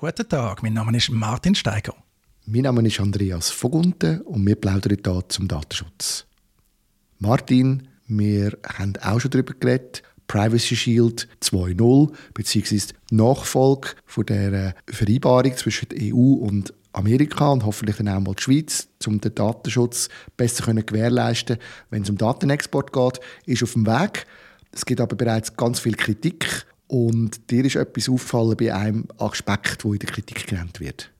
Guten Tag, mein Name ist Martin Steiger. Mein Name ist Andreas Vogunten und wir plaudern hier zum Datenschutz. Martin, wir haben auch schon darüber geredet, Privacy Shield 2.0 bzw. Nachfolge von der Vereinbarung zwischen der EU und Amerika und hoffentlich dann auch mal die Schweiz, um den Datenschutz besser zu gewährleisten, wenn es um Datenexport geht, ist auf dem Weg. Es gibt aber bereits ganz viel Kritik und dir ist etwas auffallen bei einem Aspekt, wo in der Kritik genannt wird.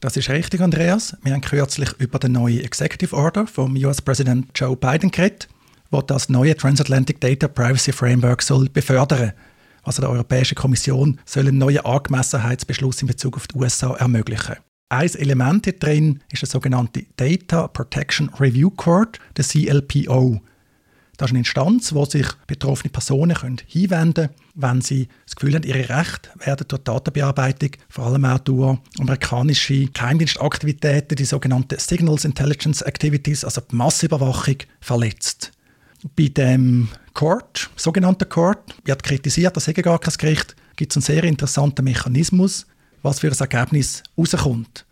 Das ist richtig, Andreas. Wir haben kürzlich über den neuen Executive Order vom US-Präsident Joe Biden geredet, der das neue Transatlantic Data Privacy Framework soll befördern. Also der Europäischen Kommission soll einen neuen Angemessenheitsbeschluss in Bezug auf die USA ermöglichen. Ein Element drin ist der sogenannte Data Protection Review Court, der CLPO. Das ist eine Instanz, wo sich betroffene Personen können hinwenden können, wenn sie das Gefühl haben, ihre Rechte werden durch Datenbearbeitung, vor allem auch durch amerikanische Geheimdienstaktivitäten, die sogenannten Signals Intelligence Activities, also die Massüberwachung, verletzt. Bei dem Court, sogenannten Court, wird kritisiert, dass gar kein Gericht, gibt es einen sehr interessanten Mechanismus, was für ein Ergebnis rauskommt.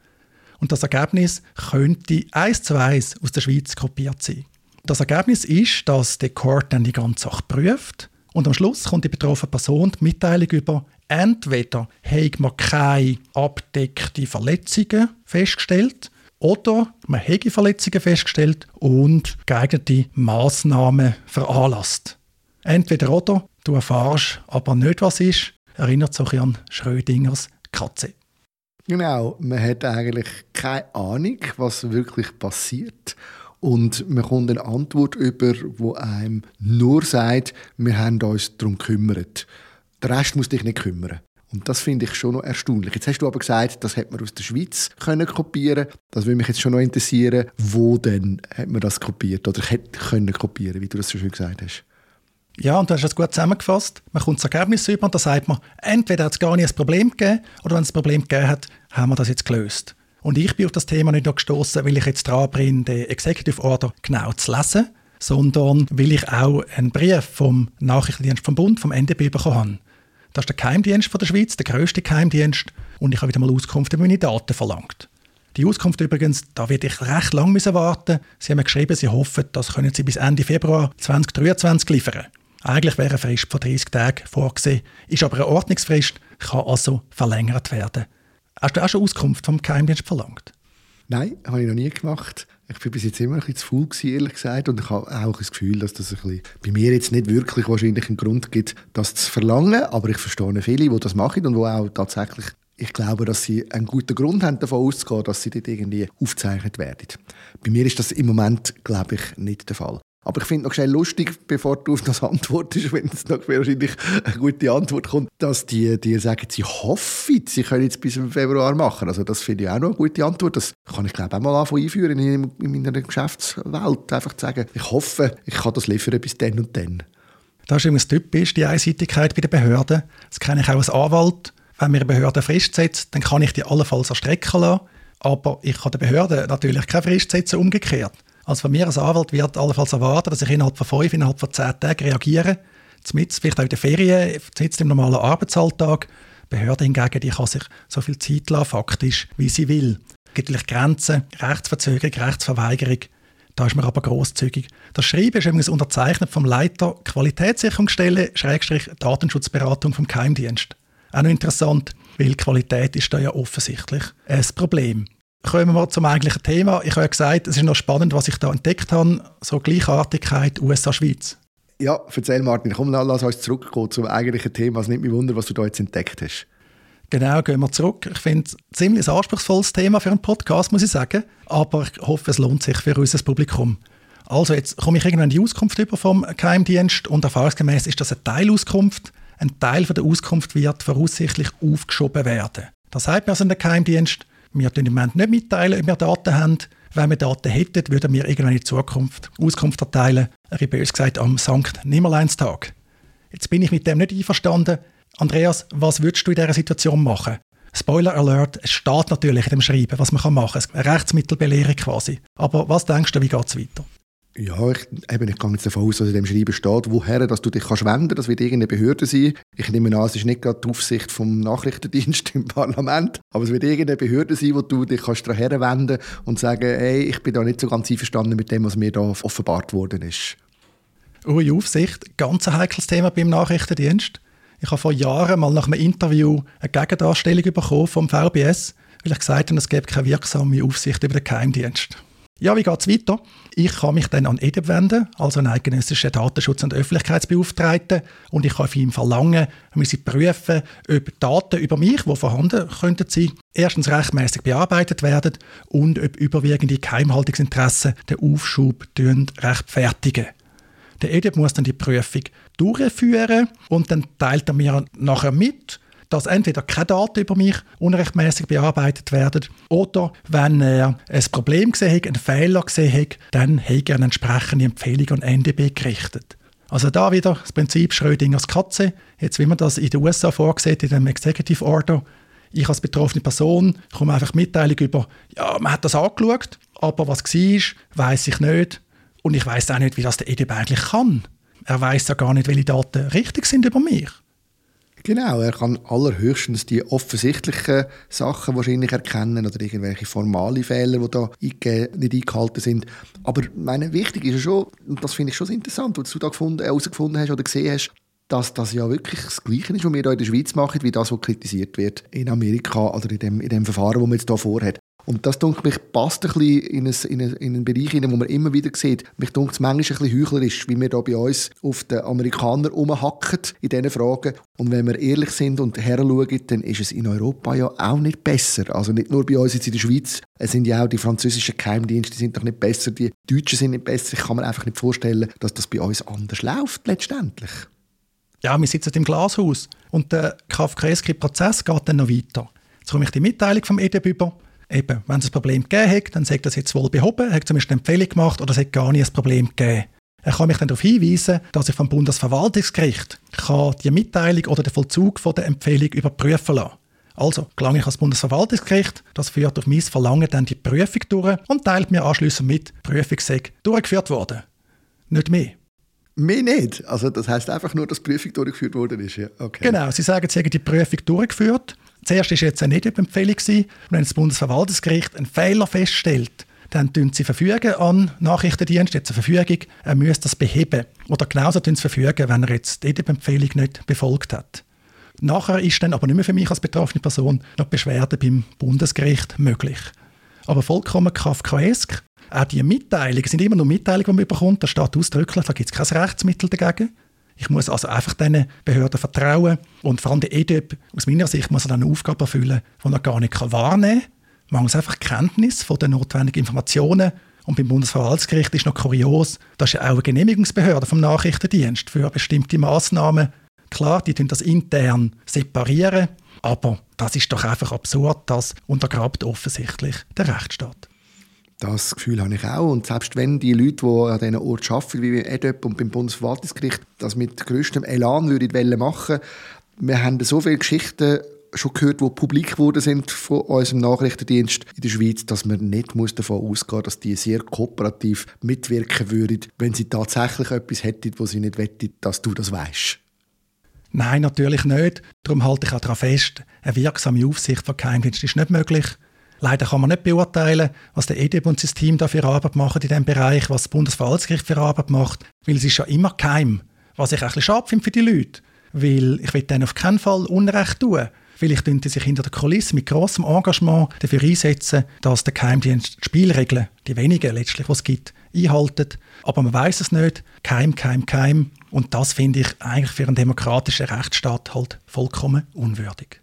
Und das Ergebnis könnte eins zu eins aus der Schweiz kopiert sein. Das Ergebnis ist, dass der Court dann die ganze Sache prüft und am Schluss kommt die betroffene Person die Mitteilung über, entweder hat man keine abdeckten Verletzungen festgestellt oder man hat Verletzungen festgestellt und geeignete Massnahmen veranlasst. Entweder oder, du erfährst aber nicht, was ist, erinnert sich an Schrödingers Katze. Genau, man hat eigentlich keine Ahnung, was wirklich passiert. Und man kommt eine Antwort über, wo einem nur sagt, wir haben uns darum gekümmert. Der Rest muss dich nicht kümmern. Und das finde ich schon noch erstaunlich. Jetzt hast du aber gesagt, das hätte man aus der Schweiz können kopieren. Das würde mich jetzt schon noch interessieren, wo denn hat man das kopiert oder hätte können kopieren, wie du das so schön gesagt hast. Ja, und du hast es gut zusammengefasst. Man kommt das Ergebnis über und da sagt man, entweder hat es gar nicht ein Problem gegeben oder wenn es ein Problem gegeben hat, haben wir das jetzt gelöst. Und ich bin auf das Thema nicht nur gestoßen, weil ich jetzt dran bin, den Executive Order genau zu lesen, sondern weil ich auch einen Brief vom Nachrichtendienst vom Bund, vom NDB, bekommen habe. Das ist der Geheimdienst von der Schweiz, der grösste Geheimdienst, und ich habe wieder mal Auskunft über meine Daten verlangt. Die Auskunft übrigens, da werde ich recht lang warten. Sie haben geschrieben, Sie hoffen, das können Sie bis Ende Februar 2023 liefern. Eigentlich wäre eine Frist von 30 Tagen vorgesehen, ist aber eine Ordnungsfrist, kann also verlängert werden. Hast du auch schon Auskunft vom Geheimdienst verlangt? Nein, habe ich noch nie gemacht. Ich war bis jetzt immer ein bisschen zu faul, ehrlich gesagt. Und ich habe auch das Gefühl, dass das ein bisschen bei mir jetzt nicht wirklich wahrscheinlich einen Grund gibt, das zu verlangen. Aber ich verstehe viele, die das machen und die auch tatsächlich ich glaube, dass sie einen guten Grund haben, davon auszugehen, dass sie dort irgendwie aufgezeichnet werden. Bei mir ist das im Moment, glaube ich, nicht der Fall. Aber ich finde noch schnell lustig, bevor du auf das antwortest, wenn es noch wahrscheinlich eine gute Antwort kommt, dass die dir sagen, sie hoffen, sie können jetzt bis Februar machen. Also das finde ich auch noch eine gute Antwort. Das kann ich glaube auch mal anfangen einführen in, in meiner Geschäftswelt. Einfach zu sagen, ich hoffe, ich kann das liefern bis dann und dann. Das ist übrigens typisch, die Einseitigkeit bei den Behörden. Das kenne ich auch als Anwalt. Wenn mir eine Behörde Frist setzt, dann kann ich die allenfalls erstrecken lassen. Aber ich kann der Behörde natürlich keine Frist setzen, umgekehrt. Also von mir als Anwalt wird allenfalls erwarten, dass ich innerhalb von fünf, innerhalb von zehn Tagen reagiere. Zumindest vielleicht auch in den Ferien, zumindest im normalen Arbeitsalltag. Die Behörde hingegen, die kann sich so viel Zeit lassen, faktisch, wie sie will. Es gibt natürlich Grenzen, Rechtsverzögerung, Rechtsverweigerung. Da ist man aber großzügig. Das Schreiben ist übrigens unterzeichnet vom Leiter Qualitätssicherungsstelle, Schrägstrich Datenschutzberatung vom Geheimdienst. Auch noch interessant, weil Qualität ist da ja offensichtlich ein Problem. Kommen wir zum eigentlichen Thema. Ich habe ja gesagt, es ist noch spannend, was ich da entdeckt habe. So Gleichartigkeit USA-Schweiz. Ja, erzähl Martin, komm, lass uns zurückkommen zum eigentlichen Thema. Es nimmt mich wunder, was du da jetzt entdeckt hast. Genau, gehen wir zurück. Ich finde es ein ziemlich anspruchsvolles Thema für einen Podcast, muss ich sagen. Aber ich hoffe, es lohnt sich für unser Publikum. Also, jetzt komme ich irgendwann die Auskunft über vom Geheimdienst und erfahrungsgemäß ist das eine Teilauskunft. Ein Teil von der Auskunft wird voraussichtlich aufgeschoben werden. Das heißt, wir sind der Geheimdienst wir teilen im Moment nicht mitteilen, ob wir Daten haben. Wenn wir Daten hätten, würden wir irgendwann in Zukunft Auskunft erteilen. Ein bös gesagt am Sankt Nimmerleinstag. Jetzt bin ich mit dem nicht einverstanden. Andreas, was würdest du in dieser Situation machen? Spoiler Alert, es steht natürlich in dem Schreiben, was man machen kann. Eine Rechtsmittelbelehrung quasi. Aber was denkst du, wie geht es weiter? Ja, ich, eben, ich gehe jetzt davon aus, dass in dem Schreiben steht, woher dass du dich kannst wenden. Das wird irgendeine Behörde sein. Ich nehme an, es ist nicht gerade die Aufsicht vom Nachrichtendienst im Parlament, aber es wird irgendeine Behörde sein, wo du dich kannst wenden und sagen, hey, ich bin da nicht so ganz einverstanden mit dem, was mir da offenbart worden ist. Ui, Aufsicht, ganz ein heikles Thema beim Nachrichtendienst. Ich habe vor Jahren mal nach einem Interview eine Gegendarstellung bekommen vom VBS, weil ich gesagt habe, es gäbe keine wirksame Aufsicht über den Geheimdienst. Ja, wie geht es weiter? Ich kann mich dann an EDEB wenden, also einen eidgenössischen Datenschutz- und Öffentlichkeitsbeauftragten, und ich kann von ihm verlangen, wir müssen prüfen, ob Daten über mich, die vorhanden könnten sein, erstens rechtmäßig bearbeitet werden und ob überwiegende Geheimhaltungsinteressen den Aufschub rechtfertigen. Der EDEB muss dann die Prüfung durchführen und dann teilt er mir nachher mit, dass entweder keine Daten über mich unrechtmäßig bearbeitet werden oder wenn er ein Problem gesehen hat, einen Fehler gesehen hat, dann hat er eine entsprechende Empfehlung an NDB gerichtet. Also da wieder das Prinzip Schrödingers Katze. Jetzt, wie man das in den USA vorgesehen in dem Executive Order, ich als betroffene Person komme einfach Mitteilung über, ja, man hat das angeschaut, aber was war, weiß ich nicht. Und ich weiß auch nicht, wie das der EDB eigentlich kann. Er weiß ja gar nicht, welche Daten richtig sind über mich. Genau, er kann allerhöchstens die offensichtlichen Sachen wahrscheinlich erkennen oder irgendwelche formale Fehler, die da nicht eingehalten sind. Aber meine, wichtig ist ja schon, und das finde ich schon interessant, was du da herausgefunden hast oder gesehen hast, dass das ja wirklich das Gleiche ist, was wir hier in der Schweiz machen, wie das, was kritisiert wird in Amerika oder in dem, in dem Verfahren, das man jetzt hier vorhat. Und das, denke mich, passt ein bisschen in, ein, in, ein, in einen Bereich hinein, wo man immer wieder sieht. Mich denkt es manchmal ein bisschen heuchlerisch, wie wir da bei uns auf den Amerikaner rumhacken in diesen Fragen. Und wenn wir ehrlich sind und heranschauen, dann ist es in Europa ja auch nicht besser. Also nicht nur bei uns jetzt in der Schweiz. Es sind ja auch die französischen Geheimdienste, die sind doch nicht besser, die Deutschen sind nicht besser. Ich kann mir einfach nicht vorstellen, dass das bei uns anders läuft letztendlich. Ja, wir sitzen im Glashaus und der kafkaeske Prozess geht dann noch weiter. Jetzt komme ich die Mitteilung vom EDB über eben, wenn es ein Problem gegeben hat, dann sagt das jetzt wohl behoben, hat zumindest eine Empfehlung gemacht oder es hat gar nie ein Problem gegeben. Er kann mich dann darauf hinweisen, dass ich vom Bundesverwaltungsgericht kann die Mitteilung oder den Vollzug von der Empfehlung überprüfen lassen. Also gelange ich ans Bundesverwaltungsgericht, das führt auf mein Verlangen dann die Prüfung durch und teilt mir anschließend mit, die Prüfung sei durchgeführt worden. Nicht mehr. Mehr nicht? Also das heißt einfach nur, dass die Prüfung durchgeführt worden ist? Ja. Okay. Genau, Sie sagen, Sie haben die Prüfung durchgeführt Zuerst war jetzt eine Nicht-Empfehlung. Wenn das Bundesverwaltungsgericht einen Fehler feststellt, dann tun sie verfügen an Nachrichtendienst, jetzt eine Verfügung, er müsste das beheben. Oder genauso tun sie verfügen, wenn er jetzt die empfehlung nicht befolgt hat. Nachher ist dann aber nicht mehr für mich als betroffene Person noch Beschwerde beim Bundesgericht möglich. Aber vollkommen kafkaesk. Auch die Mitteilungen sind immer nur Mitteilungen, die man bekommt. Da steht ausdrücklich, da gibt es kein Rechtsmittel dagegen. Ich muss also einfach diesen Behörden vertrauen. Und vor allem der EDEP, aus meiner Sicht, muss er eine Aufgabe erfüllen, die er gar nicht wahrnehmen kann. Man muss einfach Kenntnis von den notwendigen Informationen und beim Bundesverwaltungsgericht ist noch kurios, das ist ja auch eine Genehmigungsbehörde vom Nachrichtendienst für bestimmte Maßnahmen. Klar, die tun das intern separieren, aber das ist doch einfach absurd, das untergrabt offensichtlich der Rechtsstaat. Das Gefühl habe ich auch. Und selbst wenn die Leute, die an diesen Ort arbeiten, wie bei EDÖP und beim Bundesverwaltungsgericht, das mit größtem Elan würden machen wir haben so viele Geschichten schon gehört, die publik geworden sind von unserem Nachrichtendienst in der Schweiz, dass man nicht davon ausgehen muss, dass die sehr kooperativ mitwirken würden, wenn sie tatsächlich etwas hätten, wo sie nicht wettet, dass du das weißt. Nein, natürlich nicht. Darum halte ich auch daran fest, eine wirksame Aufsicht von Geheimdienst ist nicht möglich. Leider kann man nicht beurteilen, was der EDB und sein Team da für Arbeit machen in diesem Bereich, was das Bundesverwaltungsgericht für Arbeit macht, weil es ist ja immer geheim. Was ich ein bisschen schade finde für die Leute, weil ich will denen auf keinen Fall Unrecht tun. Vielleicht tun sie sich hinter der Kulisse mit großem Engagement dafür einsetzen, dass der Geheimdienst die Spielregeln, die wenigen letztlich, die es gibt, einhaltet. Aber man weiß es nicht. Keim, keim, keim. Und das finde ich eigentlich für einen demokratischen Rechtsstaat halt vollkommen unwürdig.